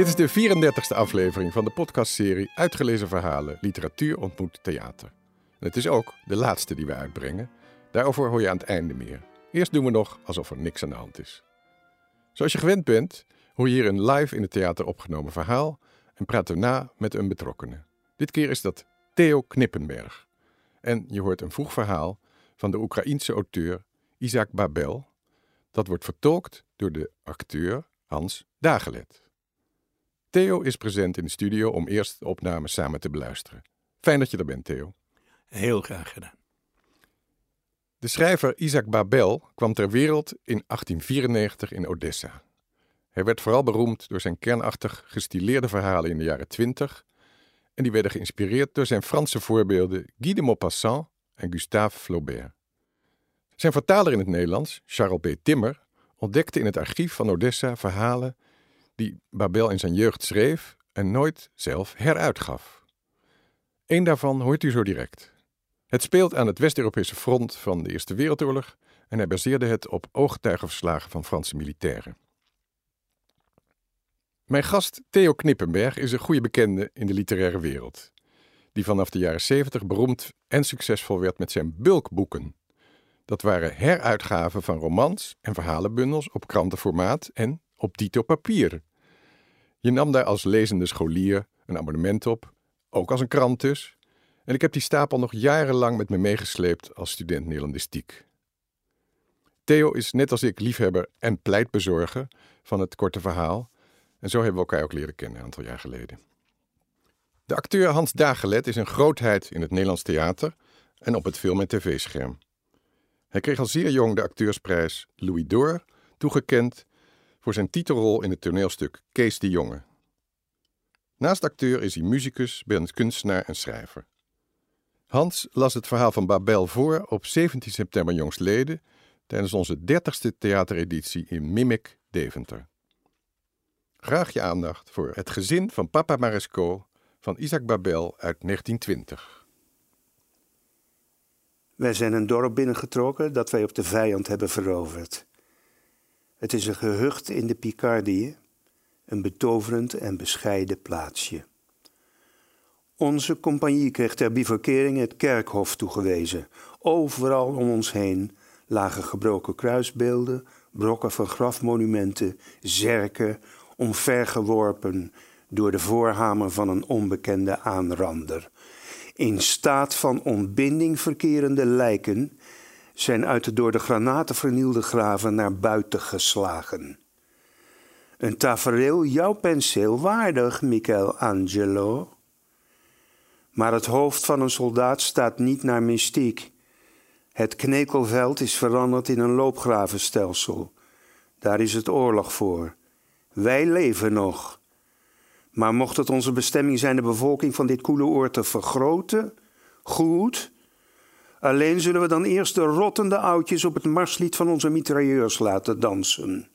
Dit is de 34e aflevering van de podcastserie Uitgelezen Verhalen Literatuur ontmoet theater. En het is ook de laatste die we uitbrengen. Daarover hoor je aan het einde meer. Eerst doen we nog alsof er niks aan de hand is. Zoals je gewend bent, hoor je hier een live in het theater opgenomen verhaal en praten we na met een betrokkenen. Dit keer is dat Theo Knippenberg. En je hoort een vroeg verhaal van de Oekraïense auteur Isaac Babel. Dat wordt vertolkt door de acteur Hans Dagelet. Theo is present in de studio om eerst de opname samen te beluisteren. Fijn dat je er bent, Theo. Heel graag gedaan. De schrijver Isaac Babel kwam ter wereld in 1894 in Odessa. Hij werd vooral beroemd door zijn kernachtig gestileerde verhalen in de jaren 20 en die werden geïnspireerd door zijn Franse voorbeelden Guy de Maupassant en Gustave Flaubert. Zijn vertaler in het Nederlands, Charles B. Timmer, ontdekte in het archief van Odessa verhalen die Babel in zijn jeugd schreef en nooit zelf heruitgaf. Eén daarvan hoort u zo direct. Het speelt aan het West-Europese front van de Eerste Wereldoorlog en hij baseerde het op ooggetuigenverslagen van Franse militairen. Mijn gast Theo Knippenberg is een goede bekende in de literaire wereld, die vanaf de jaren 70 beroemd en succesvol werd met zijn bulkboeken. Dat waren heruitgaven van romans en verhalenbundels op krantenformaat en op dito papier. Je nam daar als lezende scholier een abonnement op, ook als een krant dus. En ik heb die stapel nog jarenlang met me meegesleept als student Nederlandistiek. Theo is net als ik liefhebber en pleitbezorger van het korte verhaal. En zo hebben we elkaar ook leren kennen een aantal jaar geleden. De acteur Hans Dagelet is een grootheid in het Nederlands theater en op het film- en tv-scherm. Hij kreeg al zeer jong de acteursprijs Louis d'Or toegekend voor zijn titelrol in het toneelstuk Kees de Jonge. Naast acteur is hij muzikus, bent kunstenaar en schrijver. Hans las het verhaal van Babel voor op 17 september jongstleden tijdens onze 30ste theatereditie in Mimic, Deventer. Graag je aandacht voor Het gezin van Papa Maresco van Isaac Babel uit 1920. Wij zijn een dorp binnengetrokken dat wij op de vijand hebben veroverd. Het is een gehucht in de Picardie, een betoverend en bescheiden plaatsje. Onze compagnie kreeg ter bivakering het kerkhof toegewezen. Overal om ons heen lagen gebroken kruisbeelden, brokken van grafmonumenten, zerken, omvergeworpen door de voorhamer van een onbekende aanrander. In staat van ontbinding verkerende lijken zijn uit de door de granaten vernielde graven naar buiten geslagen. Een tafereel jouw penseel waardig, Michelangelo. Maar het hoofd van een soldaat staat niet naar mystiek. Het knekelveld is veranderd in een loopgravenstelsel. Daar is het oorlog voor. Wij leven nog. Maar mocht het onze bestemming zijn de bevolking van dit koele oord te vergroten, goed. Alleen zullen we dan eerst de rottende oudjes op het marslied van onze mitrailleurs laten dansen.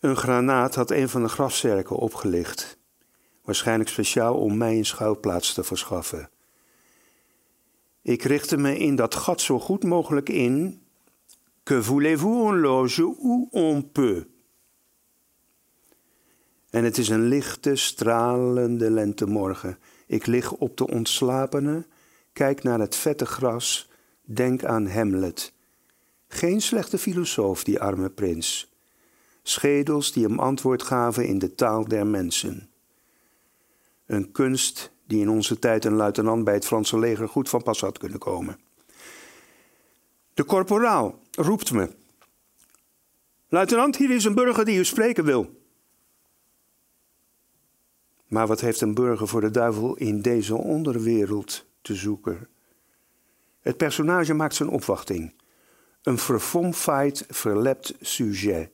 Een granaat had een van de grafzerken opgelicht, waarschijnlijk speciaal om mij een schuilplaats te verschaffen. Ik richtte me in dat gat zo goed mogelijk in. Que voulez-vous un loge où on peut? En het is een lichte, stralende lentemorgen. Ik lig op de ontslapene, kijk naar het vette gras, denk aan Hamlet. Geen slechte filosoof, die arme prins. Schedels die hem antwoord gaven in de taal der mensen. Een kunst die in onze tijd een luitenant bij het Franse leger goed van pas had kunnen komen. De korporaal roept me. Luitenant, hier is een burger die u spreken wil. Maar wat heeft een burger voor de duivel in deze onderwereld te zoeken? Het personage maakt zijn opwachting. Een verfomfaaid, verlept sujet,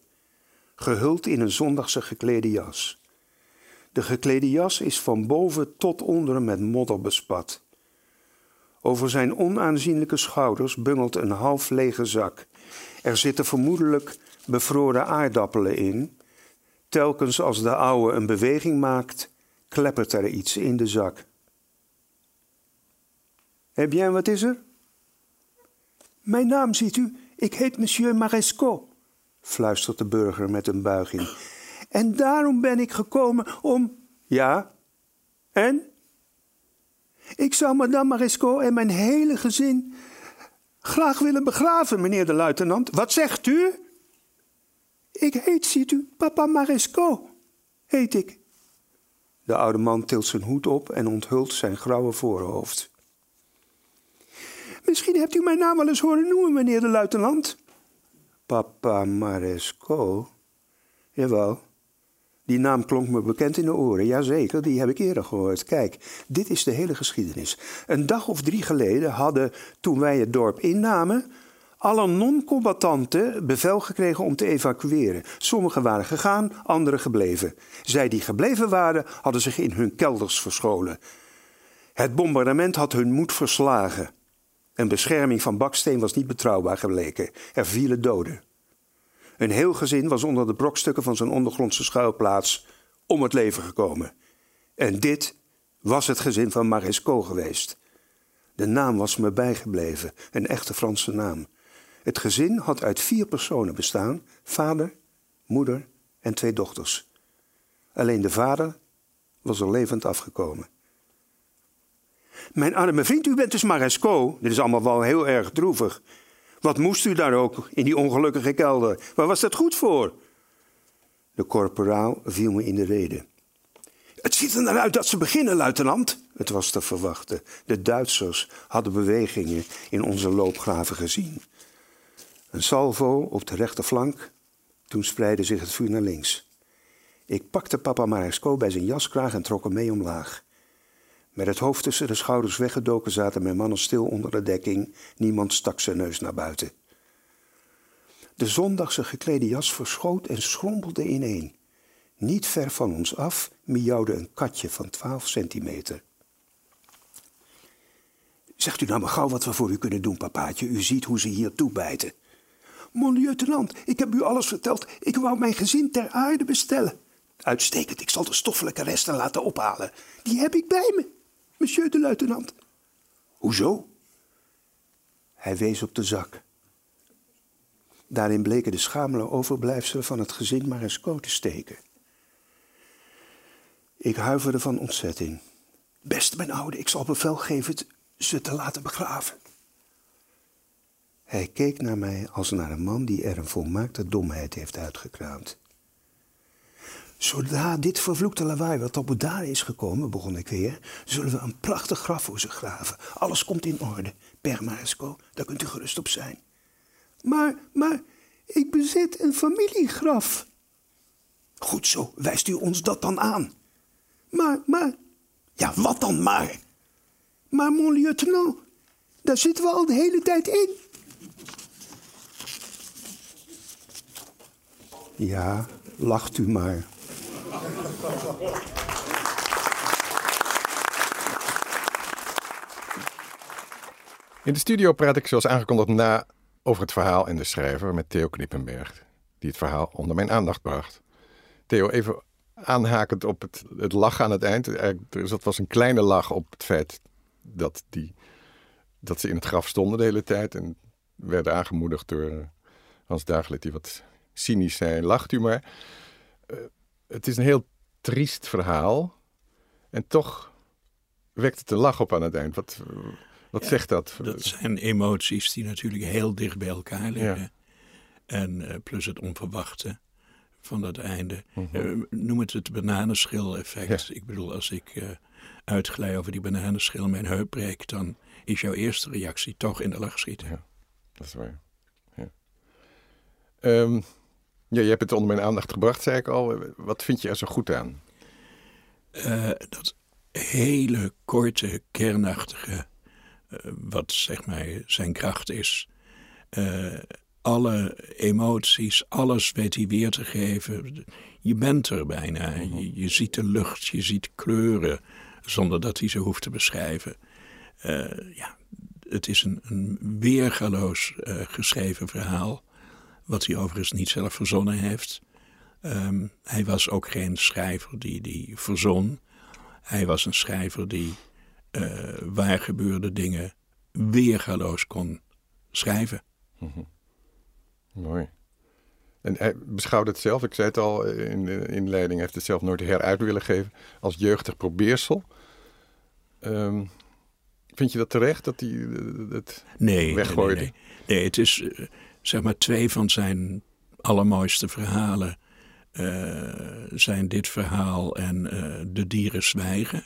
gehuld in een zondagse geklede jas. De geklede jas is van boven tot onder met modder bespat. Over zijn onaanzienlijke schouders bungelt een half lege zak. Er zitten vermoedelijk bevroren aardappelen in. Telkens als de ouwe een beweging maakt, kleppert er iets in de zak. Eh bien, wat is er? Mijn naam ziet u, ik heet monsieur Maresco, fluistert de burger met een buiging. En daarom ben ik gekomen om. Ja? En? Ik zou madame Maresco en mijn hele gezin graag willen begraven, meneer de luitenant. Wat zegt u? Ik heet, ziet u, papa Maresco, heet ik. De oude man tilt zijn hoed op en onthult zijn grauwe voorhoofd. Misschien hebt u mijn naam wel eens horen noemen, meneer de luitenant. Papa Maresco? Jawel. Die naam klonk me bekend in de oren. Jazeker, die heb ik eerder gehoord. Kijk, dit is de hele geschiedenis. Een dag of drie geleden hadden, toen wij het dorp innamen, alle non-combattanten bevel gekregen om te evacueren. Sommigen waren gegaan, anderen gebleven. Zij die gebleven waren, hadden zich in hun kelders verscholen. Het bombardement had hun moed verslagen. Een bescherming van baksteen was niet betrouwbaar gebleken. Er vielen doden. Een heel gezin was onder de brokstukken van zijn ondergrondse schuilplaats om het leven gekomen. En dit was het gezin van Maresco geweest. De naam was me bijgebleven, een echte Franse naam. Het gezin had uit vier personen bestaan: vader, moeder en twee dochters. Alleen de vader was er levend afgekomen. Mijn arme vriend, u bent dus Maresco. Dit is allemaal wel heel erg droevig. Wat moest u daar ook in die ongelukkige kelder? Waar was dat goed voor? De korporaal viel me in de rede. Het ziet er naar uit dat ze beginnen, luitenant. Het was te verwachten. De Duitsers hadden bewegingen in onze loopgraven gezien. Een salvo op de rechterflank. Toen spreidde zich het vuur naar links. Ik pakte papa Maresco bij zijn jaskraag en trok hem mee omlaag. Met het hoofd tussen de schouders weggedoken zaten mijn mannen stil onder de dekking. Niemand stak zijn neus naar buiten. De zondagse geklede jas verschoot en schrompelde ineen. Niet ver van ons af miauwde een katje van twaalf centimeter. Zegt u nou maar gauw wat we voor u kunnen doen, papaatje. U ziet hoe ze hier toebijten. Mon lieutenant, ik heb u alles verteld. Ik wou mijn gezin ter aarde bestellen. Uitstekend, ik zal de stoffelijke resten laten ophalen. Die heb ik bij me monsieur de luitenant. Hoezo? Hij wees op de zak. Daarin bleken de schamele overblijfselen van het gezin maar eens te steken. Ik huiverde van ontzetting. Best, mijn oude, ik zal bevel geven ze te laten begraven. Hij keek naar mij als naar een man die er een volmaakte domheid heeft uitgekraamd. Zodra dit vervloekte lawaai wat op daar is gekomen, begon ik weer, zullen we een prachtig graf voor ze graven. Alles komt in orde. Per Maresco, daar kunt u gerust op zijn. Maar, maar, ik bezit een familiegraf. Goed zo, wijst u ons dat dan aan. Maar, maar, ja, wat dan maar? Maar, mon lieutenant, daar zitten we al de hele tijd in. Ja, lacht u maar. In de studio praat ik zoals aangekondigd na over het verhaal en de schrijver met Theo Knippenberg, die het verhaal onder mijn aandacht bracht. Theo, even aanhakend op het, het lachen aan het eind. Dat was een kleine lach op het feit dat, die, dat ze in het graf stonden de hele tijd en werden aangemoedigd door eh, Hans Dagelet, die wat cynisch zei, lacht u maar. Uh, het is een heel triest verhaal. En toch wekt het een lach op aan het eind. Wat, wat zegt dat? Dat zijn emoties die natuurlijk heel dicht bij elkaar liggen. En uh, plus het onverwachte van dat einde. Mhm. Eh, noem het het bananenschil-effect. Ik bedoel, als ik uh, uitglij over die bananenschil mijn heup breek, dan is jouw eerste reactie toch in de lach schieten. Dat is waar. Ja. Um, ja, je hebt het onder mijn aandacht gebracht, zei ik al. Wat vind je er zo goed aan? Uh, dat hele korte, kernachtige, uh, wat zeg maar zijn kracht is. Uh, alle emoties, alles weet hij weer te geven. Je bent er bijna. Mhm. Je, je, ziet de lucht, je ziet kleuren, zonder dat hij ze hoeft te beschrijven. ja, het is een, weergaloos geschreven verhaal wat hij overigens niet zelf verzonnen heeft. Um, hij was ook geen schrijver die, die verzon. Hij was een schrijver die uh, waar gebeurde dingen weergaloos kon schrijven. Mm Mooi. En hij beschouwde het zelf, ik zei het al in de inleiding, hij heeft het zelf nooit heruit willen geven, als jeugdig probeersel. Um, vind je dat terecht, dat hij het nee, weggooide? Nee, nee, nee. het is uh, zeg maar twee van zijn allermooiste verhalen uh, zijn dit verhaal en uh, De Dieren Zwijgen.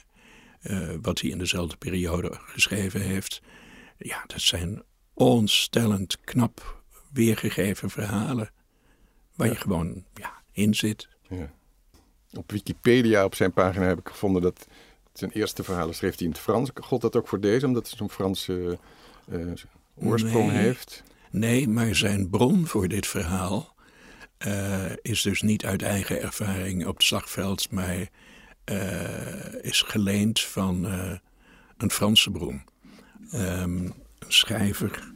wat hij in dezelfde periode geschreven heeft. Ja, dat zijn onstellend knap weergegeven verhalen. Waar je gewoon ja, in zit. Ja. Op Wikipedia, op zijn pagina, heb ik gevonden dat zijn eerste verhalen schreef hij in het Frans. God dat ook voor deze, omdat hij zo'n Franse uh, oorsprong heeft? Nee, maar zijn bron voor dit verhaal uh, is dus niet uit eigen ervaring op het slagveld, maar uh, is geleend van een Franse bron. Um, een schrijver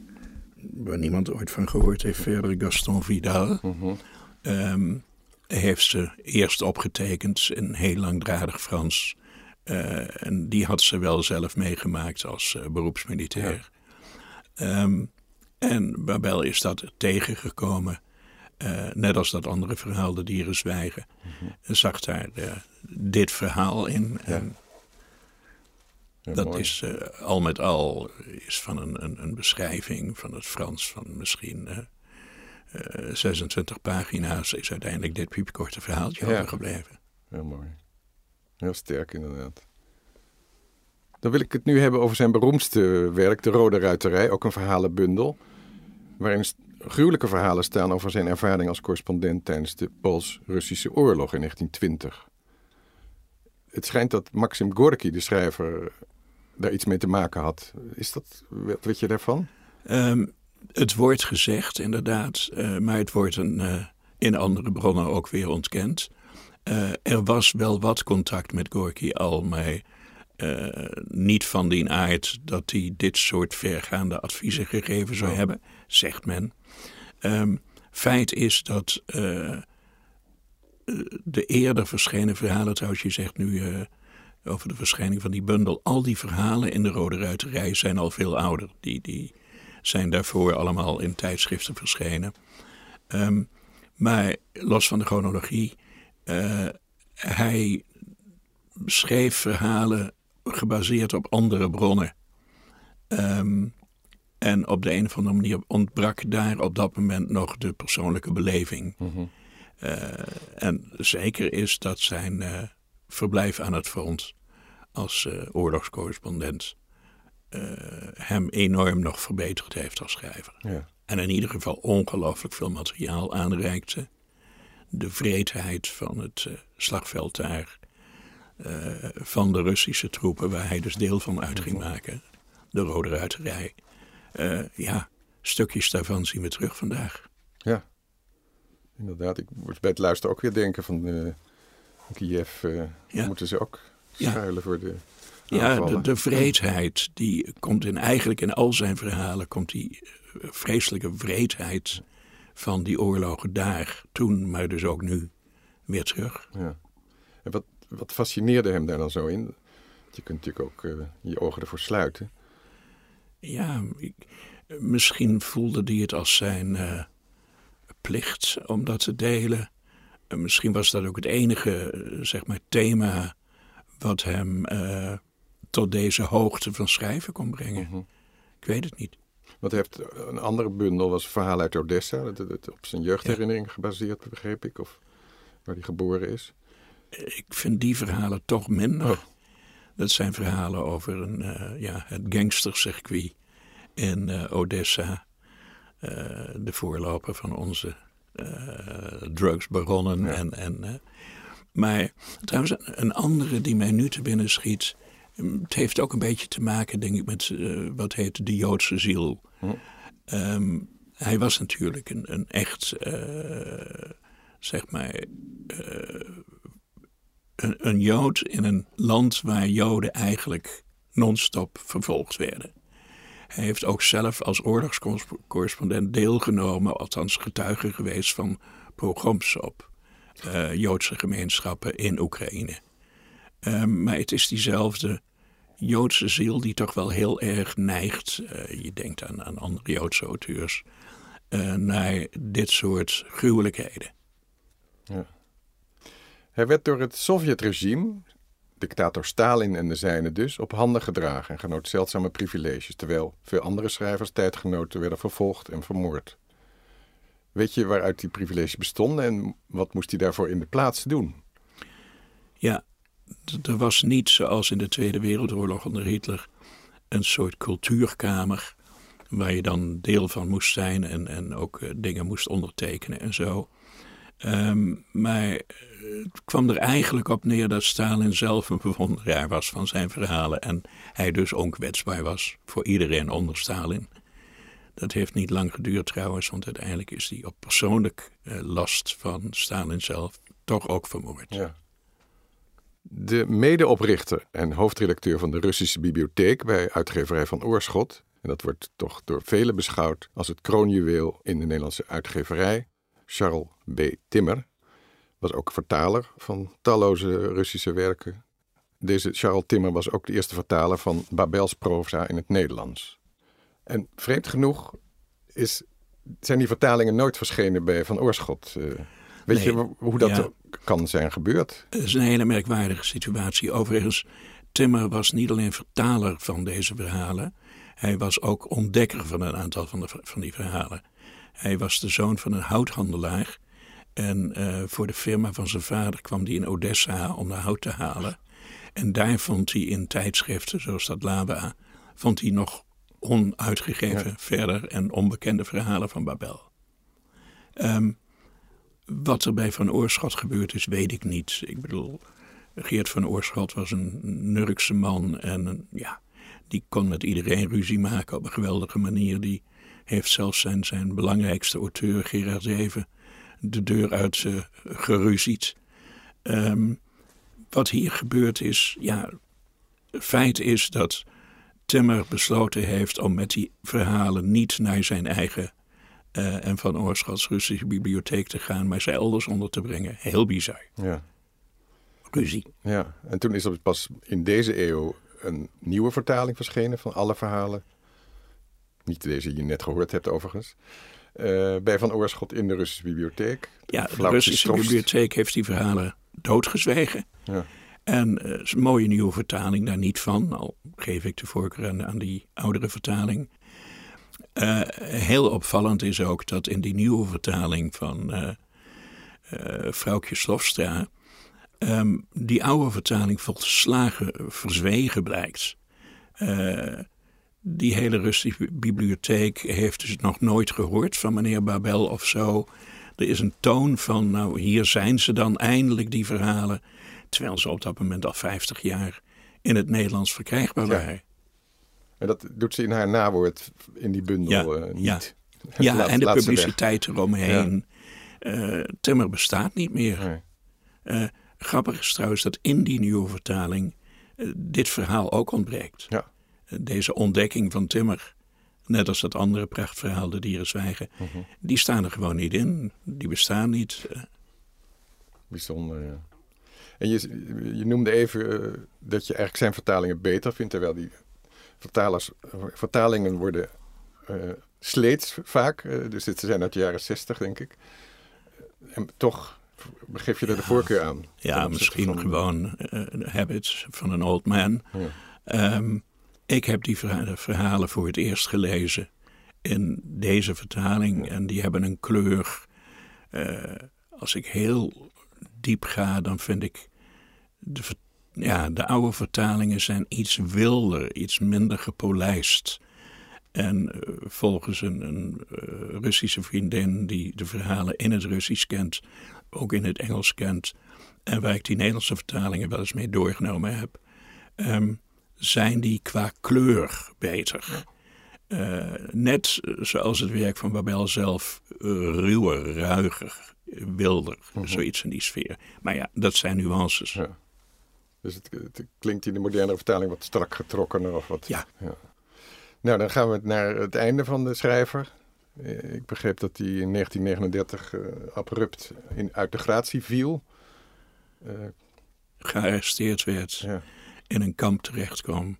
waar niemand ooit van gehoord heeft verder, Gaston Vidal. Mm um, heeft ze eerst opgetekend in heel langdradig Frans. Uh, en die had ze wel zelf meegemaakt als uh, beroepsmilitair. Ja. Um, en Babel is dat tegengekomen. Uh, net als dat andere verhaal, De Dieren Zwijgen. Mm -hmm. Zag daar dit verhaal in. Ja. En ja, dat mooi. is al met al is van een, een, een, beschrijving van het Frans van misschien 26 pagina's. Is uiteindelijk dit piepkorte verhaaltje overgebleven. Heel mooi. Heel sterk inderdaad. Dan wil ik het nu hebben over zijn beroemdste werk, De Rode Ruiterij, ook een verhalenbundel. Waarin gruwelijke verhalen staan over zijn ervaring als correspondent tijdens de Pools-Russische oorlog in 1920. Het schijnt dat Maxim Gorky, de schrijver, daar iets mee te maken had. Is dat, wat weet je daarvan? Um, het wordt gezegd, inderdaad, uh, maar het wordt een, uh, in andere bronnen ook weer ontkend. Uh, er was wel wat contact met Gorky al, maar uh, niet van die aard dat hij dit soort vergaande adviezen gegeven zou hebben, zegt men. Um, feit is dat uh, de eerder verschenen verhalen, trouwens, je zegt nu over de verschijning van die bundel, al die verhalen in de Rode Ruiterij zijn al veel ouder. Die, die zijn daarvoor allemaal in tijdschriften verschenen. Um, maar los van de chronologie uh, hij schreef verhalen gebaseerd op andere bronnen. Um, en op de een of andere manier ontbrak daar op dat moment nog de persoonlijke beleving. Mm -hmm. uh, en zeker is dat zijn uh, verblijf aan het front als oorlogscorrespondent hem enorm nog verbeterd heeft als schrijver. Ja. En in ieder geval ongelooflijk veel materiaal aanreikte de vreedheid van het uh, slagveld daar. Uh, van de Russische troepen, waar hij dus deel van uit ging maken. De Rode Ruiterij. Uh, ja, stukjes daarvan zien we terug vandaag. Ja, inderdaad. Ik moet bij het luisteren ook weer denken van Kiev. Ja. Moeten ze ook schuilen ja. voor de Ja, de, de vreedheid, die komt in eigenlijk in al zijn verhalen, komt die vreselijke vreedheid van die oorlogen daar, toen, maar dus ook nu, weer terug. Ja. En wat, wat fascineerde hem daar dan zo in? Je kunt natuurlijk ook uh, je ogen ervoor sluiten. Ja, ik, misschien voelde hij het als zijn uh, plicht om dat te delen. Uh, misschien was dat ook het enige, zeg maar, thema wat hem tot deze hoogte van schrijven kon brengen. -huh. Ik weet het niet. Want hij heeft een andere bundel, was Verhaal uit Odessa. Dat, dat, op zijn jeugdherinnering ja. gebaseerd, begreep ik. Of waar hij geboren is. Ik vind die verhalen toch minder. Oh. Dat zijn verhalen over een, uh, ja, het gangstercircuit in uh, Odessa. Uh, de voorloper van onze drugsbaronnen. Ja. En, en, maar trouwens, een andere die mij nu te binnen schiet het heeft ook een beetje te maken, denk ik, met uh, wat heet de Joodse ziel. Hm. Um, hij was natuurlijk een, een echt, uh, zeg maar, uh, een, een, Jood in een land waar Joden eigenlijk non-stop vervolgd werden. Hij heeft ook zelf als oorlogscorrespondent deelgenomen, althans getuige geweest van pogroms op Joodse gemeenschappen in Oekraïne. Um, maar het is diezelfde Joodse ziel die toch wel heel erg neigt. Uh, je denkt aan, aan andere Joodse auteurs. uh, naar dit soort gruwelijkheden. Ja. Hij werd door het Sovjetregime, dictator Stalin en de zijnen dus, op handen gedragen en genoot zeldzame privileges, terwijl veel andere schrijvers, tijdgenoten, werden vervolgd en vermoord. Weet je waaruit die privileges bestonden en wat moest hij daarvoor in de plaats doen? Ja, er was niet zoals in de Tweede Wereldoorlog onder Hitler een soort cultuurkamer waar je dan deel van moest zijn en, en ook uh, dingen moest ondertekenen en zo. Um, maar het kwam er eigenlijk op neer dat Stalin zelf een bewonderaar was van zijn verhalen en hij dus onkwetsbaar was voor iedereen onder Stalin. Dat heeft niet lang geduurd trouwens, want uiteindelijk is hij op persoonlijk uh, last van Stalin zelf toch ook vermoord. Ja. De medeoprichter en hoofdredacteur van de Russische bibliotheek bij uitgeverij van Oorschot, en dat wordt toch door velen beschouwd als het kroonjuweel in de Nederlandse uitgeverij, Charles B. Timmer, was ook vertaler van talloze Russische werken. Deze Charles Timmer was ook de eerste vertaler van Babels proza in het Nederlands. En vreemd genoeg is, zijn die vertalingen nooit verschenen bij Van Oorschot. Weet Nee, je hoe dat ja. kan zijn gebeurd? Het is een hele merkwaardige situatie. Overigens, Timmer was niet alleen vertaler van deze verhalen, hij was ook ontdekker van een aantal van, de, van die verhalen. Hij was de zoon van een houthandelaar en uh, voor de firma van zijn vader kwam hij in Odessa om de hout te halen. En daar vond hij in tijdschriften zoals dat Lava, vond hij nog onuitgegeven Ja. verder en onbekende verhalen van Babel. Um, wat er bij Van Oorschot gebeurd is, weet ik niet. Ik bedoel, Geert van Oorschot was een Nurkse man en ja, die kon met iedereen ruzie maken op een geweldige manier. Die heeft zelfs zijn, zijn belangrijkste auteur, Gerard Zeven, de deur uit uh, geruzied. Um, wat hier gebeurd is, ja, feit is dat Timmer besloten heeft om met die verhalen niet naar zijn eigen uh, en van Oorschots Russische bibliotheek te gaan, maar ze elders onder te brengen. Heel bizar. Ja. Ruzie. Ja, en toen is er pas in deze eeuw een nieuwe vertaling verschenen van alle verhalen. Niet deze die je net gehoord hebt overigens. Uh, bij Van Oorschot in de Russische bibliotheek. Ja, de Russische bibliotheek heeft die verhalen doodgezwegen. Ja. En uh, is een mooie nieuwe vertaling daar niet van. Al geef ik de voorkeur aan, aan die oudere vertaling. Uh, heel opvallend is ook dat in die nieuwe vertaling van uh, uh, Vrouwtje Slofstra... Um, die oude vertaling volslagen verzwegen blijkt. die hele Russische bibliotheek heeft dus nog nooit gehoord van meneer Babel of zo. Er is een toon van, nou hier zijn ze dan eindelijk die verhalen... terwijl ze op dat moment al 50 jaar in het Nederlands verkrijgbaar Ja. En dat doet ze in haar nawoord in die bundel Ja, uh, niet. ja. Ja, Laat- en de publiciteit eromheen. Eh, Timmer bestaat niet meer. Nee. Eh, grappig is trouwens dat in die nieuwe vertaling eh, dit verhaal ook ontbreekt. Ja. Eh, deze ontdekking van Timmer, net als dat andere prachtverhaal, De Dieren Zwijgen, Mhm. die staan er gewoon niet in. Die bestaan niet. Eh, Bijzonder, ja. En je, je noemde even eh, dat je eigenlijk zijn vertalingen beter vindt, terwijl die vertalers, vertalingen worden eh sleets vaak. eh, dus dit zijn uit de jaren zestig, denk ik. En toch geef je er de voorkeur aan. ja, misschien van- gewoon eh, de habits van een old man. Ja. Ehm, ik heb die verha- verhalen voor het eerst gelezen in deze vertaling. En die hebben een kleur. als ik heel diep ga, dan vind ik. De, ver- ja, de oude vertalingen zijn iets wilder, iets minder gepolijst. En eh, volgens een, een eh, Russische vriendin die de verhalen in het Russisch kent, ook in het Engels kent, en waar ik die Nederlandse vertalingen wel eens mee doorgenomen heb, ehm, zijn die qua kleur beter. Eh, net zoals het werk van Babel zelf, ruwer, ruiger, wilder, zoiets in die sfeer. Maar ja, dat zijn nuances. Ja. Dus het, het klinkt in de moderne vertaling wat strak getrokkener of wat. Ja. Nou, dan gaan we naar het einde van de schrijver. Eh, Ik begreep dat hij in 1939 eh, abrupt in, uit de gratie viel. Eh, Gearresteerd werd, ja. in een kamp terecht kwam.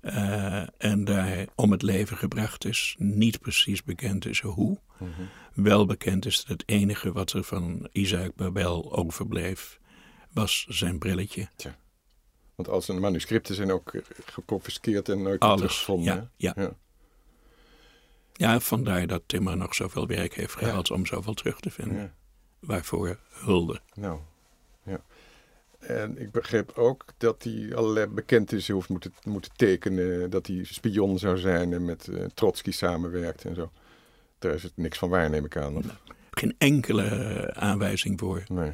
eh, en daar om het leven gebracht is. Niet precies bekend is hoe. Mhm. Wel bekend is dat het enige wat er van Isaac Babel overbleef, was zijn brilletje. Want al zijn manuscripten zijn ook eh, geconfiskeerd en nooit meer teruggevonden. ja, ja. ja. Ja, vandaar dat Timmer nog zoveel werk heeft Ja. gehad om zoveel terug te vinden. Ja. Waarvoor hulde. Nou, ja. En ik begreep ook dat hij allerlei bekentenissen hoeft moeten, moeten tekenen. Dat hij spion zou zijn en met eh, Trotsky samenwerkt en zo. Daar is het niks van waar, neem ik aan. Of? Geen enkele eh, aanwijzing voor. Nee.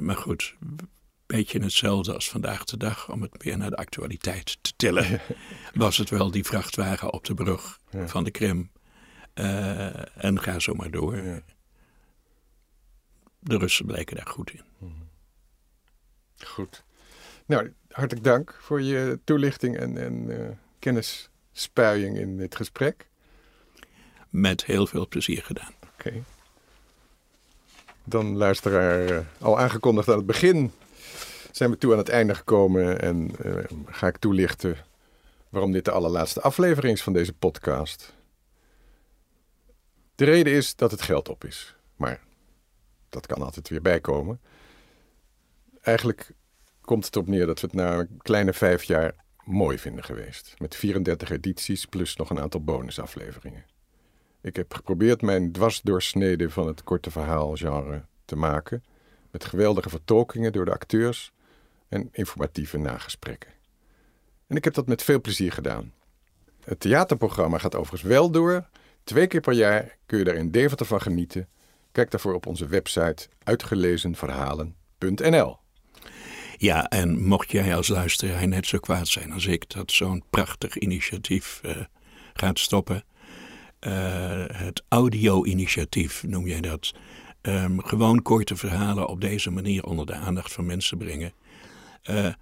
Maar goed, een beetje hetzelfde als vandaag de dag, om het meer naar de actualiteit te tillen. Was het wel die vrachtwagen op de brug Ja. van de Krim. Eh, en ga zo maar door. Ja. De Russen bleken daar goed in. Goed. Nou, hartelijk dank voor je toelichting en, en eh, kennisspuiing in dit gesprek. Met heel veel plezier gedaan. Oké. Dan luisteraar, eh, al aangekondigd aan het begin, zijn we toe aan het einde gekomen en eh, ga ik toelichten waarom dit de allerlaatste aflevering is van deze podcast. De reden is dat het geld op is, maar dat kan altijd weer bijkomen. Eigenlijk komt het op neer dat we het na een kleine vijf jaar mooi vinden geweest. Met 34 edities plus nog een aantal bonusafleveringen. Ik heb geprobeerd mijn dwarsdoorsnede van het korte verhaalgenre te maken. Met geweldige vertolkingen door de acteurs en informatieve nagesprekken. En ik heb dat met veel plezier gedaan. Het theaterprogramma gaat overigens wel door. Twee keer per jaar kun je daar in Deventer van genieten. Kijk daarvoor op onze website uitgelezenverhalen.nl. Ja, en mocht jij als luisteraar net zo kwaad zijn als ik dat zo'n prachtig initiatief eh, gaat stoppen. eh, het audio-initiatief noem jij dat. Ehm, gewoon korte verhalen op deze manier onder de aandacht van mensen brengen. Eh,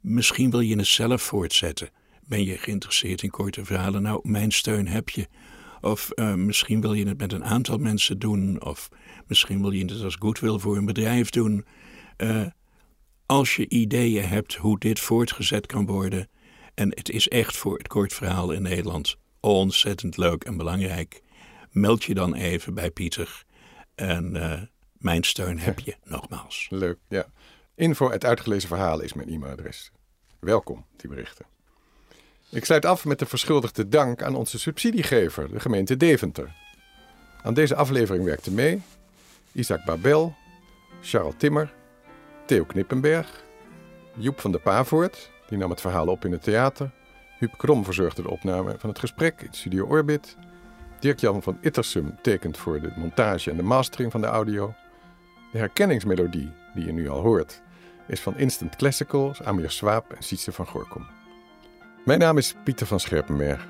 misschien wil je het zelf voortzetten. Ben je geïnteresseerd in korte verhalen? Nou, mijn steun heb je. Of eh, misschien wil je het met een aantal mensen doen. Of misschien wil je het als goodwill voor een bedrijf doen. Eh, als je ideeën hebt hoe dit voortgezet kan worden. En het is echt voor het kort verhaal in Nederland ontzettend leuk en belangrijk. Meld je dan even bij Pieter. En mijn steun heb je nogmaals. Leuk, ja. Info uit uitgelezen verhalen is mijn e-mailadres. Welkom, die berichten. Ik sluit af met de verschuldigde dank aan onze subsidiegever, de gemeente Deventer. Aan deze aflevering werkte mee Isaac Babel, Charles Timmer, Theo Knippenberg, Joep van der Pavoort, die nam het verhaal op in het theater, Huub Krom verzorgde de opname van het gesprek in Studio Orbit, Dirk-Jan van Ittersum tekent voor de montage en de mastering van de audio, de herkenningsmelodie die je nu al hoort is van Instant Classicals, Amir Swaap en Sietse van Gorkom. Mijn naam is Pieter van Scherpenberg.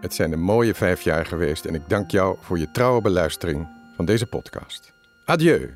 Het zijn een mooie vijf jaar geweest en ik dank jou voor je trouwe beluistering van deze podcast. Adieu!